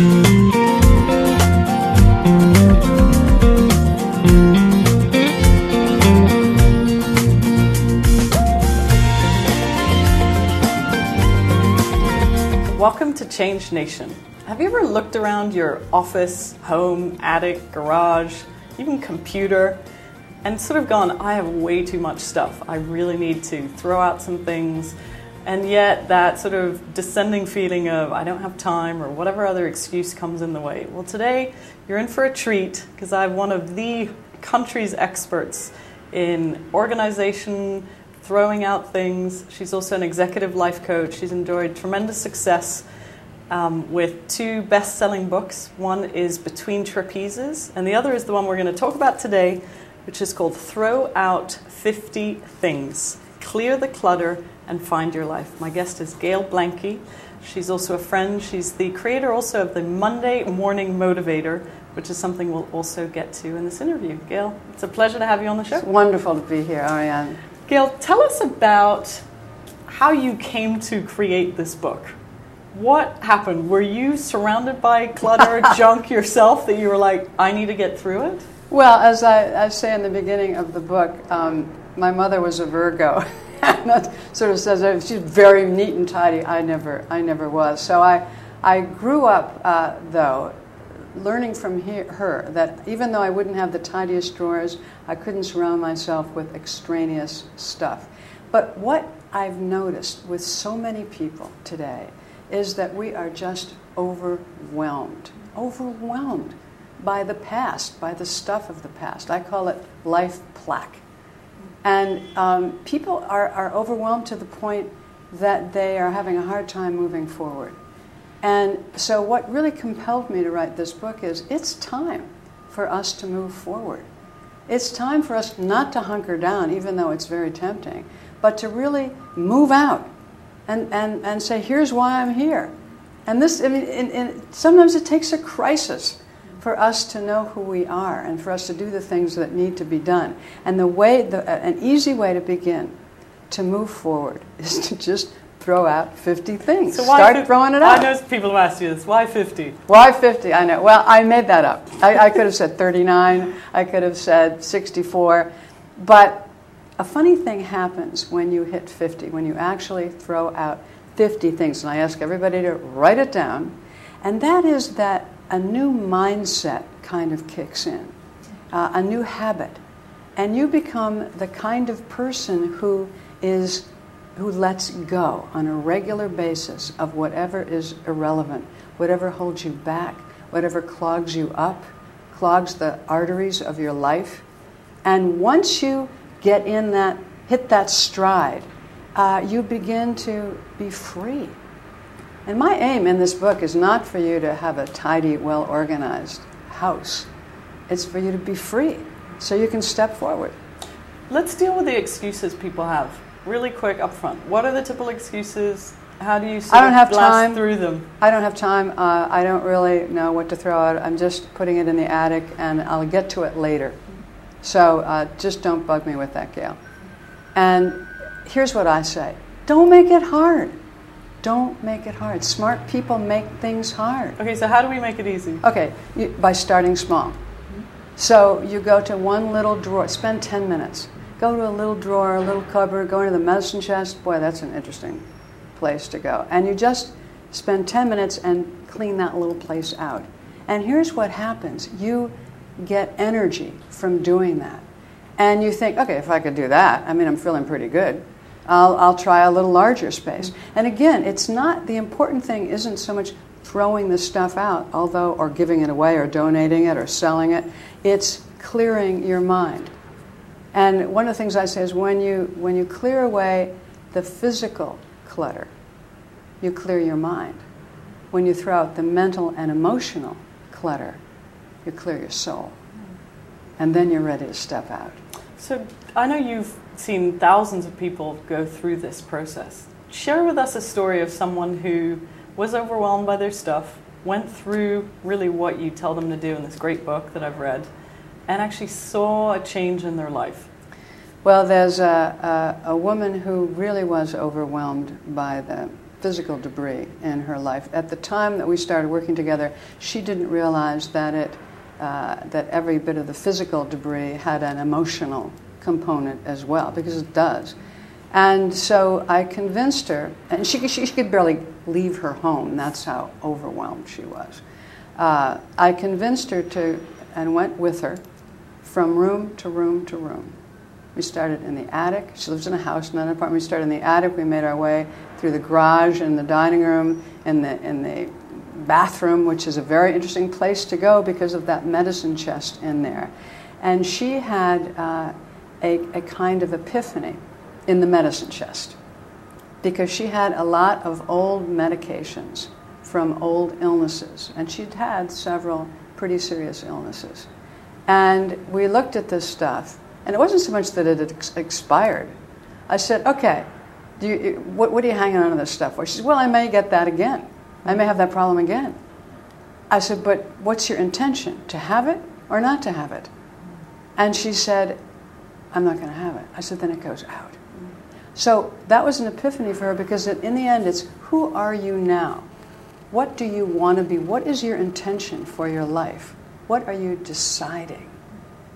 Welcome to Change Nation. Have you ever looked around your office, home, attic, garage, even computer, and sort of gone, I have way too much stuff. I really need to throw out some things. And yet, that sort of descending feeling of, I don't have time, or whatever other excuse comes in the way. Well, today, you're in for a treat because I have one of the country's experts in organization, throwing out things. She's also an executive life coach. She's enjoyed tremendous success um, with two best selling books. One is Between Trapezes, and the other is the one we're going to talk about today, which is called Throw Out 50 Things Clear the Clutter and Find Your Life. My guest is Gail Blanke. She's also a friend. She's the creator also of the Monday Morning Motivator, which is something we'll also get to in this interview. Gail, it's a pleasure to have you on the show. It's wonderful to be here, Ariane. Gail, tell us about how you came to create this book. What happened? Were you surrounded by clutter, junk yourself that you were like, I need to get through it? Well, as I, I say in the beginning of the book, um, my mother was a Virgo. that sort of says that she's very neat and tidy. I never, I never was. So I, I grew up, uh, though, learning from he- her that even though I wouldn't have the tidiest drawers, I couldn't surround myself with extraneous stuff. But what I've noticed with so many people today is that we are just overwhelmed, overwhelmed by the past, by the stuff of the past. I call it life plaque. And um, people are, are overwhelmed to the point that they are having a hard time moving forward. And so, what really compelled me to write this book is it's time for us to move forward. It's time for us not to hunker down, even though it's very tempting, but to really move out and, and, and say, here's why I'm here. And this, I mean, in, sometimes it takes a crisis for us to know who we are and for us to do the things that need to be done. And the way, the, uh, an easy way to begin to move forward is to just throw out 50 things. So Start fi- throwing it out. I know people have asked you this. Why 50? Why 50? I know. Well, I made that up. I, I could have said 39. I could have said 64. But a funny thing happens when you hit 50, when you actually throw out 50 things. And I ask everybody to write it down. And that is that a new mindset kind of kicks in, uh, a new habit. And you become the kind of person who is who lets go on a regular basis of whatever is irrelevant, whatever holds you back, whatever clogs you up, clogs the arteries of your life. And once you get in that, hit that stride, uh, you begin to be free. And my aim in this book is not for you to have a tidy, well organized house, it's for you to be free so you can step forward. Let's deal with the excuses people have really quick up front. What are the typical excuses? How do you I don't have time. through them? I don't have time. Uh, I don't really know what to throw out. I'm just putting it in the attic, and I'll get to it later. So uh, just don't bug me with that, Gail. And here's what I say don't make it hard. Don't make it hard. Smart people make things hard. Okay, so how do we make it easy? Okay, you, by starting small. So you go to one little drawer, spend 10 minutes go to a little drawer, a little cupboard, go into the medicine chest. Boy, that's an interesting place to go. And you just spend 10 minutes and clean that little place out. And here's what happens you get energy from doing that. And you think, okay, if I could do that, I mean, I'm feeling pretty good. I'll, I'll try a little larger space. And again, it's not, the important thing isn't so much throwing the stuff out, although, or giving it away, or donating it, or selling it. It's clearing your mind. And one of the things I say is when you, when you clear away the physical clutter, you clear your mind. When you throw out the mental and emotional clutter, you clear your soul. And then you're ready to step out. So I know you've seen thousands of people go through this process. Share with us a story of someone who was overwhelmed by their stuff, went through really what you tell them to do in this great book that I've read, and actually saw a change in their life? Well, there's a, a, a woman who really was overwhelmed by the physical debris in her life. At the time that we started working together, she didn't realize that it uh, that every bit of the physical debris had an emotional component as well, because it does. And so I convinced her, and she, she, she could barely leave her home. That's how overwhelmed she was. Uh, I convinced her to, and went with her from room to room to room. We started in the attic. She lives in a house, not an apartment. We started in the attic. We made our way through the garage and the dining room and the, and the bathroom, which is a very interesting place to go because of that medicine chest in there. And she had uh, a, a kind of epiphany in the medicine chest because she had a lot of old medications from old illnesses, and she'd had several pretty serious illnesses. And we looked at this stuff, and it wasn't so much that it had ex- expired. I said, okay, do you, what, what are you hanging on to this stuff for? She said, well, I may get that again. I may have that problem again. I said, but what's your intention? To have it or not to have it? And she said, I'm not going to have it. I said, then it goes out. So that was an epiphany for her because in the end, it's who are you now? What do you want to be? What is your intention for your life? What are you deciding?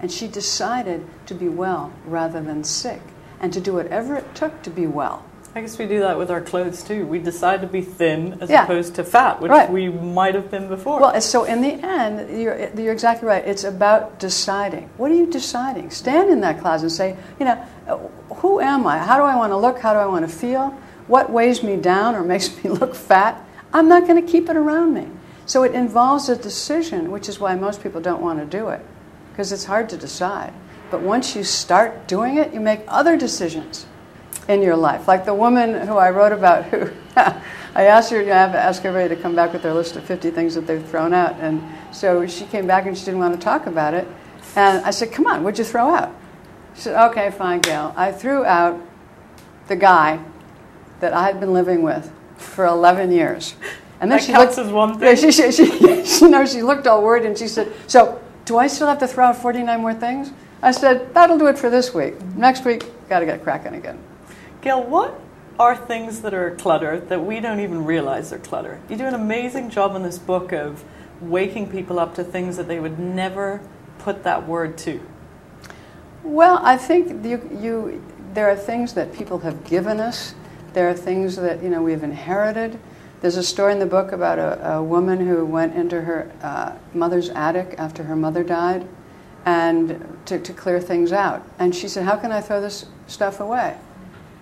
And she decided to be well rather than sick and to do whatever it took to be well. I guess we do that with our clothes too. We decide to be thin as Yeah. opposed to fat, which Right. we might have been before. Well, so in the end, you're, you're exactly right. It's about deciding. What are you deciding? Stand in that closet and say, you know, who am I? How do I want to look? How do I want to feel? What weighs me down or makes me look fat? I'm not going to keep it around me. So it involves a decision, which is why most people don't want to do it, because it's hard to decide. But once you start doing it, you make other decisions in your life. Like the woman who I wrote about, who I asked her, you know, I have to ask everybody to come back with their list of 50 things that they've thrown out. And so she came back and she didn't want to talk about it. And I said, come on, what'd you throw out? She said, okay, fine, Gail. I threw out the guy that I had been living with for 11 years. And then That she counts looked, as one Yeah, thing. she, she, she, she, no, she looked all worried and she said, so do I still have to throw out 49 more things? I said, that'll do it for this week. Next week, got to get cracking again. Gail, what are things that are clutter that we don't even realize are clutter? You do an amazing job in this book of waking people up to things that they would never put that word to. Well, I think you, you, there are things that people have given us. There are things that you know we've inherited. There's a story in the book about a, a woman who went into her uh, mother's attic after her mother died, and to, to clear things out. And she said, "How can I throw this stuff away?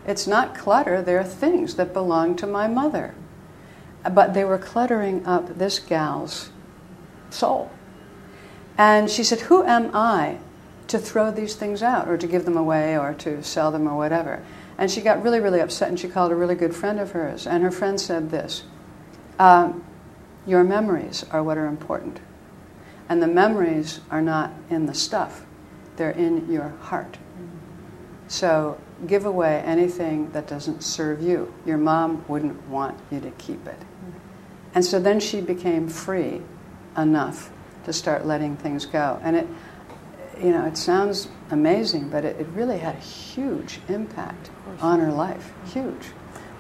It's not clutter. They're things that belong to my mother." But they were cluttering up this gal's soul. And she said, Who am I to throw these things out or to give them away or to sell them or whatever? And she got really, really upset and she called a really good friend of hers. And her friend said this um, Your memories are what are important. And the memories are not in the stuff, they're in your heart. So give away anything that doesn't serve you. Your mom wouldn't want you to keep it. Mm-hmm. And so then she became free enough to start letting things go. And it, you know, it sounds amazing, but it, it really had a huge impact on her life. Huge.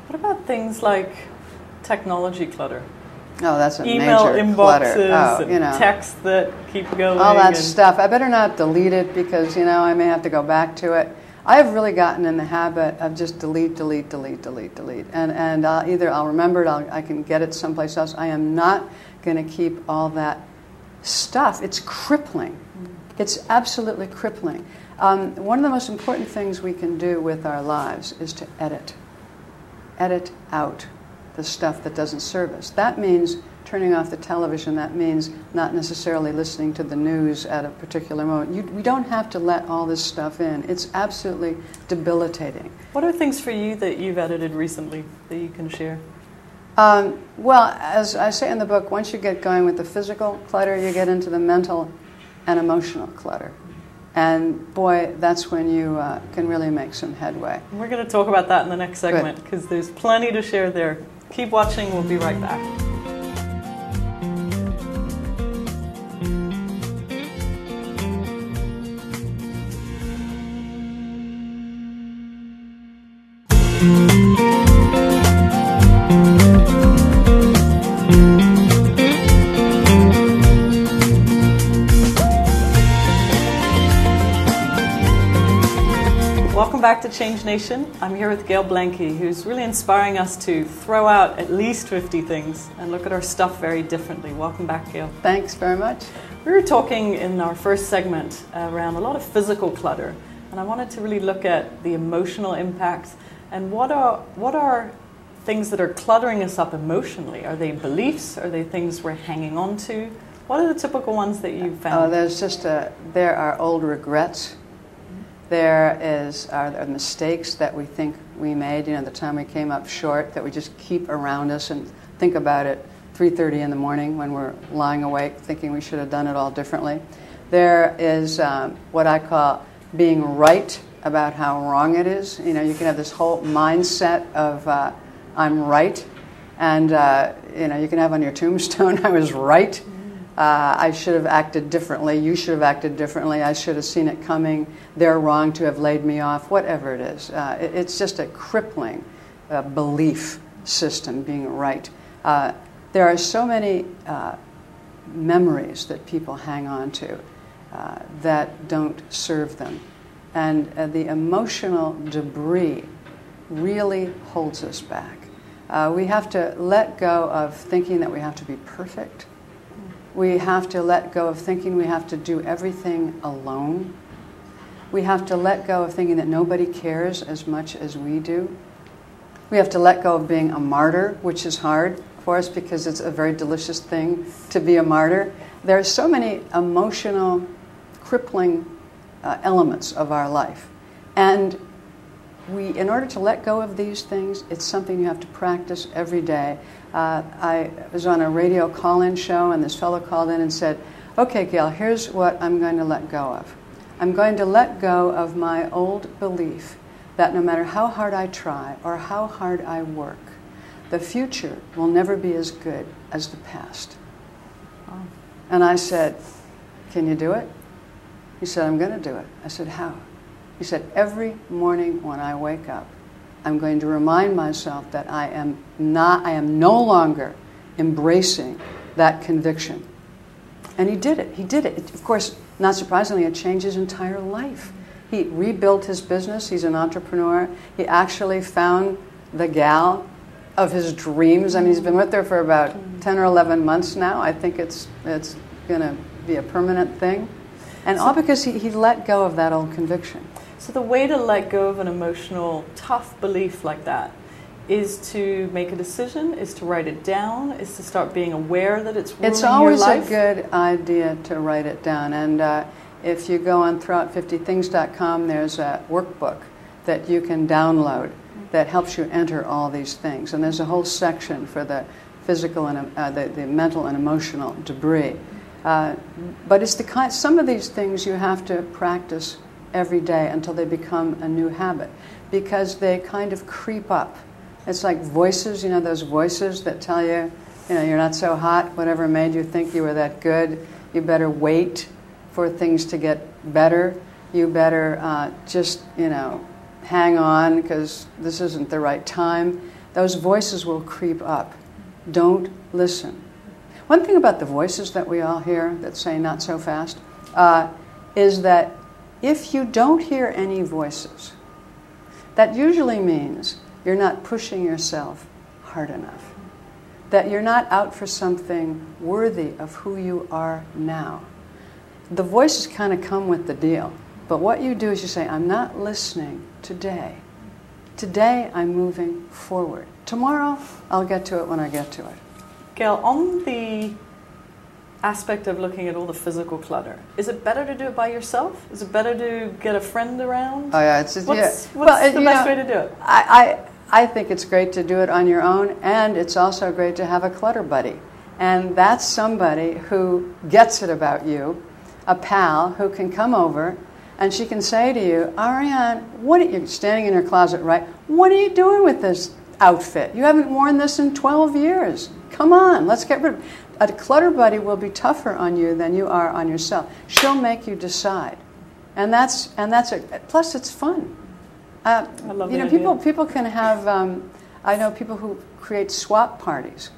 What about things like technology clutter? Oh, that's a Email major inboxes clutter. Oh, you know, texts that keep going. all that stuff. I better not delete it because you know I may have to go back to it. I have really gotten in the habit of just delete, delete, delete, delete, delete, and and I'll, either I'll remember it, I'll, I can get it someplace else. I am not going to keep all that stuff. It's crippling. It's absolutely crippling. Um, one of the most important things we can do with our lives is to edit. Edit out the stuff that doesn't serve us. That means turning off the television. That means not necessarily listening to the news at a particular moment. You, we don't have to let all this stuff in. It's absolutely debilitating. What are things for you that you've edited recently that you can share? Um, well, as I say in the book, once you get going with the physical clutter, you get into the mental and emotional clutter. And boy, that's when you uh, can really make some headway. We're going to talk about that in the next segment because there's plenty to share there. Keep watching, we'll be right back. Welcome back to Change Nation. I'm here with Gail Blanke, who's really inspiring us to throw out at least 50 things and look at our stuff very differently. Welcome back, Gail. Thanks very much. We were talking in our first segment around a lot of physical clutter, and I wanted to really look at the emotional impacts and what are, what are things that are cluttering us up emotionally? Are they beliefs? Are they things we're hanging on to? What are the typical ones that you've found? Oh, there's just a, there are old regrets there is are the mistakes that we think we made, you know, the time we came up short that we just keep around us and think about it 3:30 in the morning when we're lying awake thinking we should have done it all differently. There is um, what I call being right about how wrong it is. You know, you can have this whole mindset of uh, I'm right, and uh, you know, you can have on your tombstone I was right uh, I should have acted differently. You should have acted differently. I should have seen it coming. They're wrong to have laid me off. Whatever it is, uh, it, it's just a crippling uh, belief system being right. Uh, there are so many memories that people hang on to that don't serve them, and uh, the emotional debris really holds us back. Uh, we have to let go of thinking that we have to be perfect we have to let go of thinking we have to do everything alone. We have to let go of thinking that nobody cares as much as we do. We have to let go of being a martyr, which is hard for us because it's a very delicious thing to be a martyr. There are so many emotional, crippling uh, elements of our life. And we, in order to let go of these things, it's something you have to practice every day. Uh, I was on a radio call in show, and this fellow called in and said, Okay, Gail, here's what I'm going to let go of. I'm going to let go of my old belief that no matter how hard I try or how hard I work, the future will never be as good as the past. And I said, Can you do it? He said, I'm going to do it. I said, How? He said, Every morning when I wake up, I'm going to remind myself that I am not, I am no longer embracing that conviction. And he did it. He did it. Of course, not surprisingly, it changed his entire life. He rebuilt his business. He's an entrepreneur. He actually found the gal of his dreams. I mean, he's been with her for about 10 or 11 months now. I think it's, it's going to be a permanent thing. And all because he, he let go of that old conviction. So, the way to let go of an emotional, tough belief like that is to make a decision, is to write it down, is to start being aware that it's ruining It's always your life. a good idea to write it down. And uh, if you go on throwout50things.com, there's a workbook that you can download that helps you enter all these things. And there's a whole section for the physical and uh, the, the mental and emotional debris. Uh, but it's the kind, some of these things you have to practice every day until they become a new habit because they kind of creep up. It's like voices, you know, those voices that tell you, you know, you're not so hot, whatever made you think you were that good. You better wait for things to get better. You better uh, just, you know, hang on because this isn't the right time. Those voices will creep up. Don't listen. One thing about the voices that we all hear that say not so fast uh, is that if you don't hear any voices, that usually means you're not pushing yourself hard enough, that you're not out for something worthy of who you are now. The voices kind of come with the deal, but what you do is you say, I'm not listening today. Today I'm moving forward. Tomorrow I'll get to it when I get to it. Gail, on the aspect of looking at all the physical clutter. Is it better to do it by yourself? Is it better to get a friend around? Oh yeah, it's what's, yeah. what's well, the best know, way to do it? I, I I think it's great to do it on your own, and it's also great to have a clutter buddy, and that's somebody who gets it about you, a pal who can come over. And she can say to you, Ariane, what are you standing in her closet, right? What are you doing with this outfit? You haven't worn this in 12 years. Come on, let's get rid of it a clutter buddy will be tougher on you than you are on yourself. She'll make you decide, and that's and that's it. Plus, it's fun. Uh, I love you know, idea. people people can have. Um, I know people who create swap parties,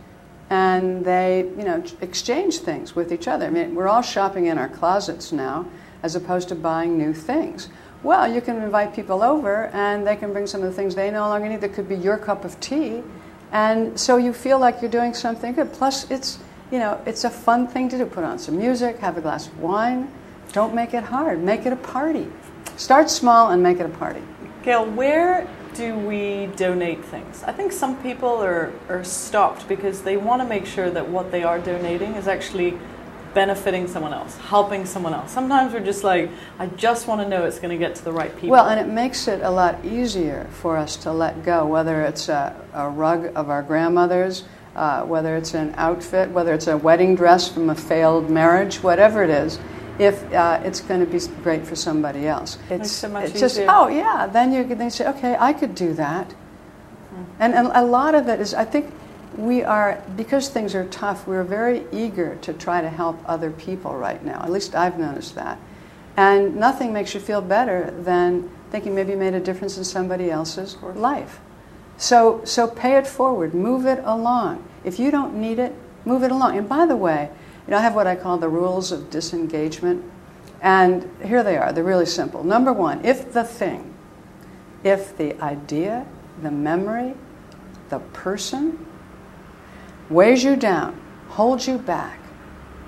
and they you know exchange things with each other. I mean, we're all shopping in our closets now, as opposed to buying new things. Well, you can invite people over and they can bring some of the things they no longer need that could be your cup of tea. And so you feel like you're doing something good. Plus, it's, you know, it's a fun thing to do. Put on some music, have a glass of wine. Don't make it hard. Make it a party. Start small and make it a party. Gail, where do we donate things? I think some people are, are stopped because they want to make sure that what they are donating is actually benefiting someone else, helping someone else. Sometimes we're just like, I just want to know it's going to get to the right people. Well, and it makes it a lot easier for us to let go, whether it's a, a rug of our grandmother's, uh, whether it's an outfit, whether it's a wedding dress from a failed marriage, whatever it is. If uh, it's going to be great for somebody else, it's, it much it's just oh yeah. Then you can say okay, I could do that, Hmm. and, and a lot of it is I think we are because things are tough. We're very eager to try to help other people right now. At least I've noticed that, and nothing makes you feel better than thinking maybe you made a difference in somebody else's life. So so pay it forward, move it along. If you don't need it, move it along. And by the way, you know I have what I call the rules of disengagement, and here they are. They're really simple. Number one, if the thing, if the idea, the memory, the person weighs you down, holds you back,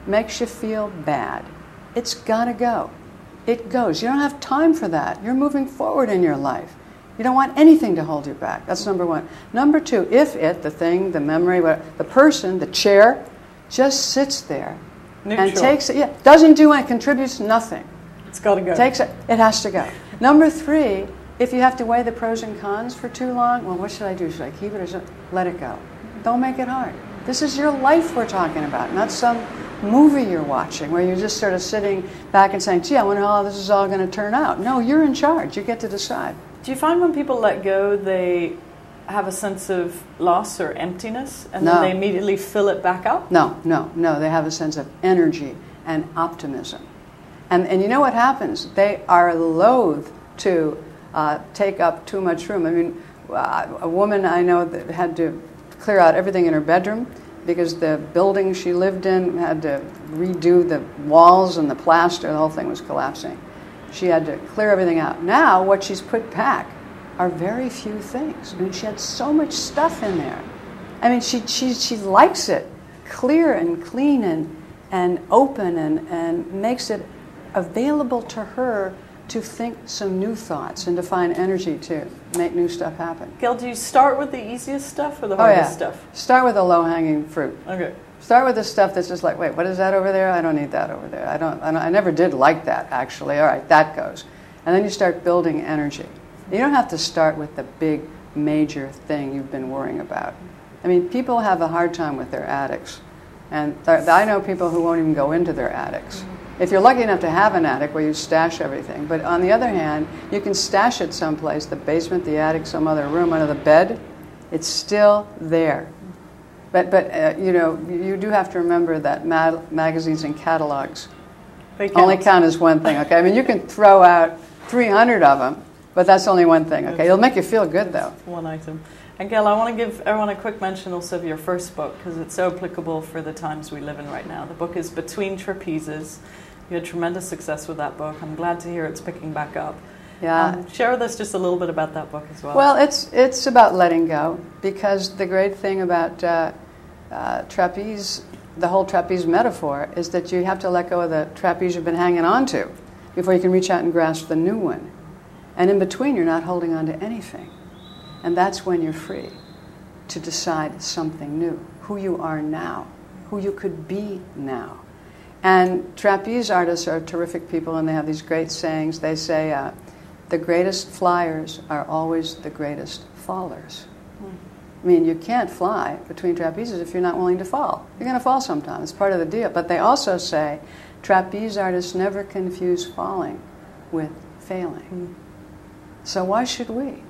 makes you feel bad, it's got to go. It goes. You don't have time for that. You're moving forward in your life. You don't want anything to hold you back. That's number one. Number two, if it, the thing, the memory, the person, the chair, just sits there and takes it, yeah, doesn't do and contributes nothing. it's got to go. Takes it, it has to go. Number three, if you have to weigh the pros and cons for too long, well, what should I do? Should I keep it or should let it go? Don't make it hard. This is your life we're talking about, not some movie you're watching where you're just sort of sitting back and saying, gee, I wonder how this is all going to turn out. No, you're in charge. You get to decide. Do you find when people let go, they have a sense of loss or emptiness and No. then they immediately fill it back up? No, no, no. They have a sense of energy and optimism. And, and you know what happens? They are loath to uh, take up too much room. I mean, uh, a woman I know that had to clear out everything in her bedroom because the building she lived in had to redo the walls and the plaster, the whole thing was collapsing. She had to clear everything out. Now, what she's put back are very few things. I mean, she had so much stuff in there. I mean, she, she, she likes it clear and clean and, and open and, and makes it available to her to think some new thoughts and to find energy to make new stuff happen. Gail, do you start with the easiest stuff or the Oh, hardest yeah. stuff? Start with the low hanging fruit. Okay. Start with the stuff that's just like, wait, what is that over there? I don't need that over there. I don't, I, don't, I never did like that actually. All right, that goes. And then you start building energy. You don't have to start with the big major thing you've been worrying about. I mean, people have a hard time with their attics. And th- I know people who won't even go into their attics. If you're lucky enough to have an attic where you stash everything, but on the other hand, you can stash it someplace the basement, the attic, some other room, under the bed. It's still there. But, but uh, you know, you do have to remember that ma- magazines and catalogs They only count. count as one thing, okay? I mean, you can throw out 300 of them, but that's only one thing, okay? It'll make you feel good, though. One item. And Gail, I want to give everyone a quick mention also of your first book because it's so applicable for the times we live in right now. The book is Between Trapezes. You had tremendous success with that book. I'm glad to hear it's picking back up. Yeah. Um, share with us just a little bit about that book as well. Well, it's, it's about letting go because the great thing about uh, uh, trapeze, the whole trapeze metaphor, is that you have to let go of the trapeze you've been hanging on to before you can reach out and grasp the new one. And in between, you're not holding on to anything. And that's when you're free to decide something new, who you are now, who you could be now. And trapeze artists are terrific people, and they have these great sayings. They say, uh, the greatest flyers are always the greatest fallers. I mean, you can't fly between trapezes if you're not willing to fall. You're going to fall sometime. It's part of the deal. But they also say trapeze artists never confuse falling with failing. So why should we?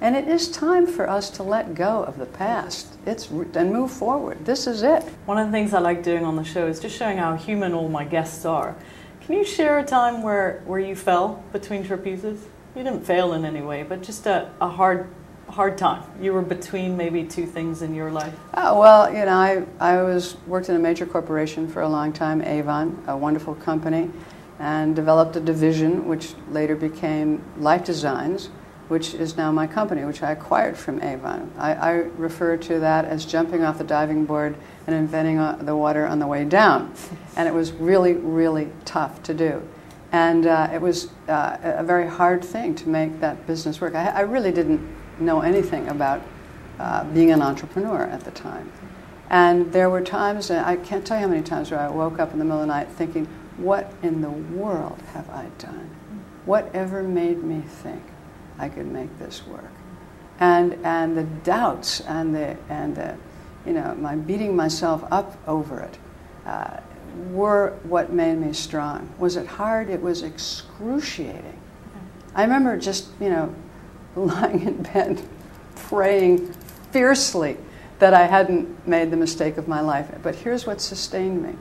And it is time for us to let go of the past. It's and move forward. This is it. One of the things I like doing on the show is just showing how human all my guests are. Can you share a time where, where you fell between trapezes? You didn't fail in any way, but just a, a hard hard time. You were between maybe two things in your life. Oh, well, you know, I, I was worked in a major corporation for a long time, Avon, a wonderful company, and developed a division which later became Life Designs, which is now my company, which I acquired from Avon. I, I refer to that as jumping off the diving board and inventing uh, the water on the way down. And it was really, really tough to do. And uh, it was uh, a very hard thing to make that business work. I, I really didn't know anything about uh, being an entrepreneur at the time. And there were times, I can't tell you how many times, where I woke up in the middle of the night thinking, what in the world have I done? Whatever made me think I could make this work? And, and the doubts and the, and the, you know, my beating myself up over it uh, were what made me strong. Was it hard? It was excruciating. I remember just, you know, lying in bed praying fiercely that I hadn't made the mistake of my life. But here's what sustained me.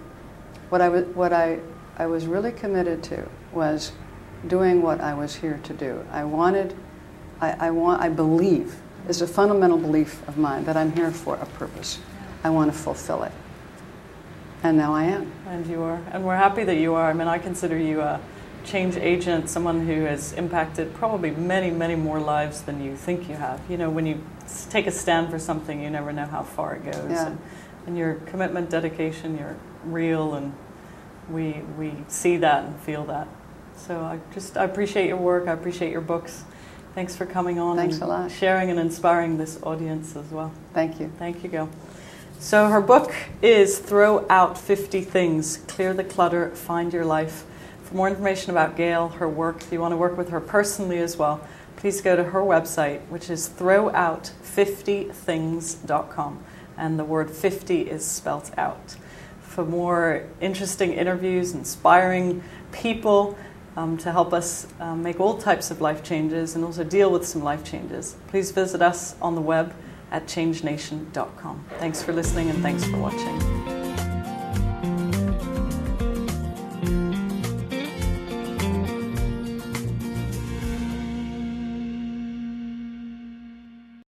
What I, was, what I, I was really committed to was doing what I was here to do. I wanted, I, I, want, I believe, is a fundamental belief of mine that I'm here for a purpose. I want to fulfill it. And now I am. And you are. And we're happy that you are. I mean, I consider you a change agent, someone who has impacted probably many, many more lives than you think you have. You know, when you take a stand for something, you never know how far it goes. Yeah. And, and your commitment, dedication, you're real, and we, we see that and feel that. So I just I appreciate your work. I appreciate your books. Thanks for coming on Thanks and a lot. sharing and inspiring this audience as well. Thank you. Thank you, Gil. So her book is Throw Out 50 Things, Clear the Clutter, Find Your Life. For more information about Gail, her work, if you want to work with her personally as well, please go to her website, which is throwout50things.com. And the word 50 is spelt out. For more interesting interviews, inspiring people um, to help us um, make all types of life changes and also deal with some life changes, please visit us on the web at changenation.com. Thanks for listening and thanks for watching.